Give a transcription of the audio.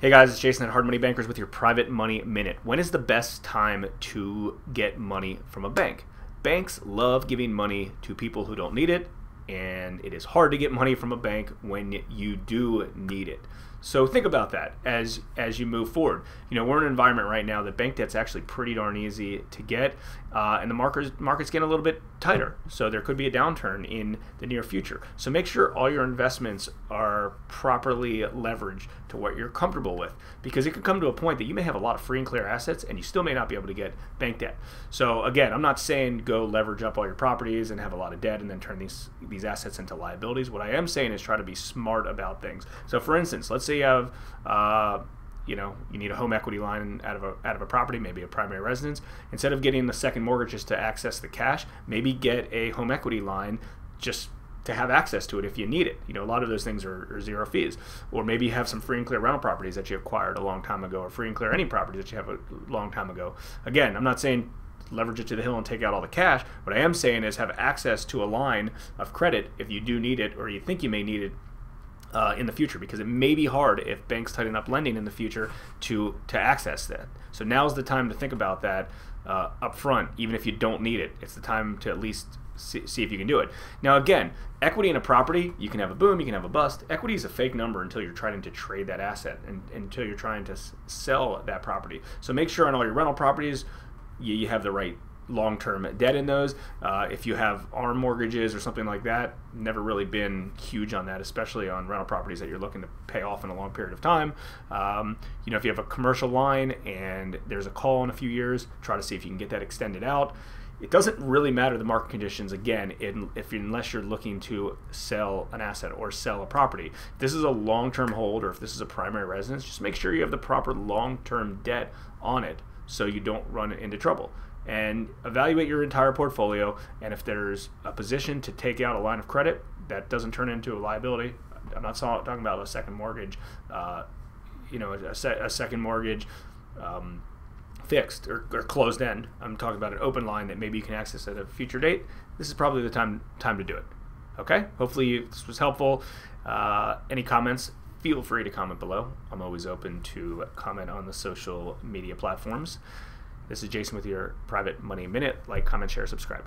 Hey guys, it's Jason at Hard Money Bankers with your Private Money Minute. When is the best time to get money from a bank? Banks love giving money to people who don't need it, and it is hard to get money from a bank when you do need it. So think about that as as you move forward. You know, we're in an environment right now that bank debt's actually pretty darn easy to get, uh, and the market's market's getting a little bit tighter. So there could be a downturn in the near future. So make sure all your investments are properly leveraged to what you're comfortable with, because it could come to a point that you may have a lot of free and clear assets, and you still may not be able to get bank debt. So again, I'm not saying go leverage up all your properties and have a lot of debt and then turn these these assets into liabilities. What I am saying is try to be smart about things. So for instance, let's say you have uh, you know you need a home equity line out of a out of a property, maybe a primary residence. Instead of getting the second mortgage just to access the cash, maybe get a home equity line just to have access to it if you need it. You know, a lot of those things are, are, zero fees. Or maybe you have some free and clear rental properties that you acquired a long time ago, or free and clear any properties that you have a long time ago. Again, I'm not saying leverage it to the hill and take out all the cash. What I am saying is have access to a line of credit if you do need it or you think you may need it uh, in the future because it may be hard if banks tighten up lending in the future to to access that. So now's the time to think about that uh, up front, even if you don't need it. It's the time to at least see, see, if you can do it. Now again, equity in a property, you can have a boom, you can have a bust. Equity is a fake number until you're trying to trade that asset and until you're trying to sell that property. So make sure on all your rental properties you, you have the right long-term debt in those. Uh, if you have ARM mortgages or something like that, never really been huge on that, especially on rental properties that you're looking to pay off in a long period of time. Um, you know, if you have a commercial line and there's a call in a few years, try to see if you can get that extended out. It doesn't really matter the market conditions again, in, if unless you're looking to sell an asset or sell a property. If this is a long-term hold or if this is a primary residence, just make sure you have the proper long-term debt on it so you don't run into trouble and evaluate your entire portfolio. And if there's a position to take out a line of credit that doesn't turn into a liability, I'm not talking about a second mortgage, uh, you know, a, a second mortgage um, fixed or, or, closed end. I'm talking about an open line that maybe you can access at a future date. This is probably the time time to do it. Okay. Hopefully this was helpful. Uh, any comments? Feel free to comment below. I'm always open to comment on the social media platforms. This is Jason with your Private Money Minute. Like, comment, share, subscribe.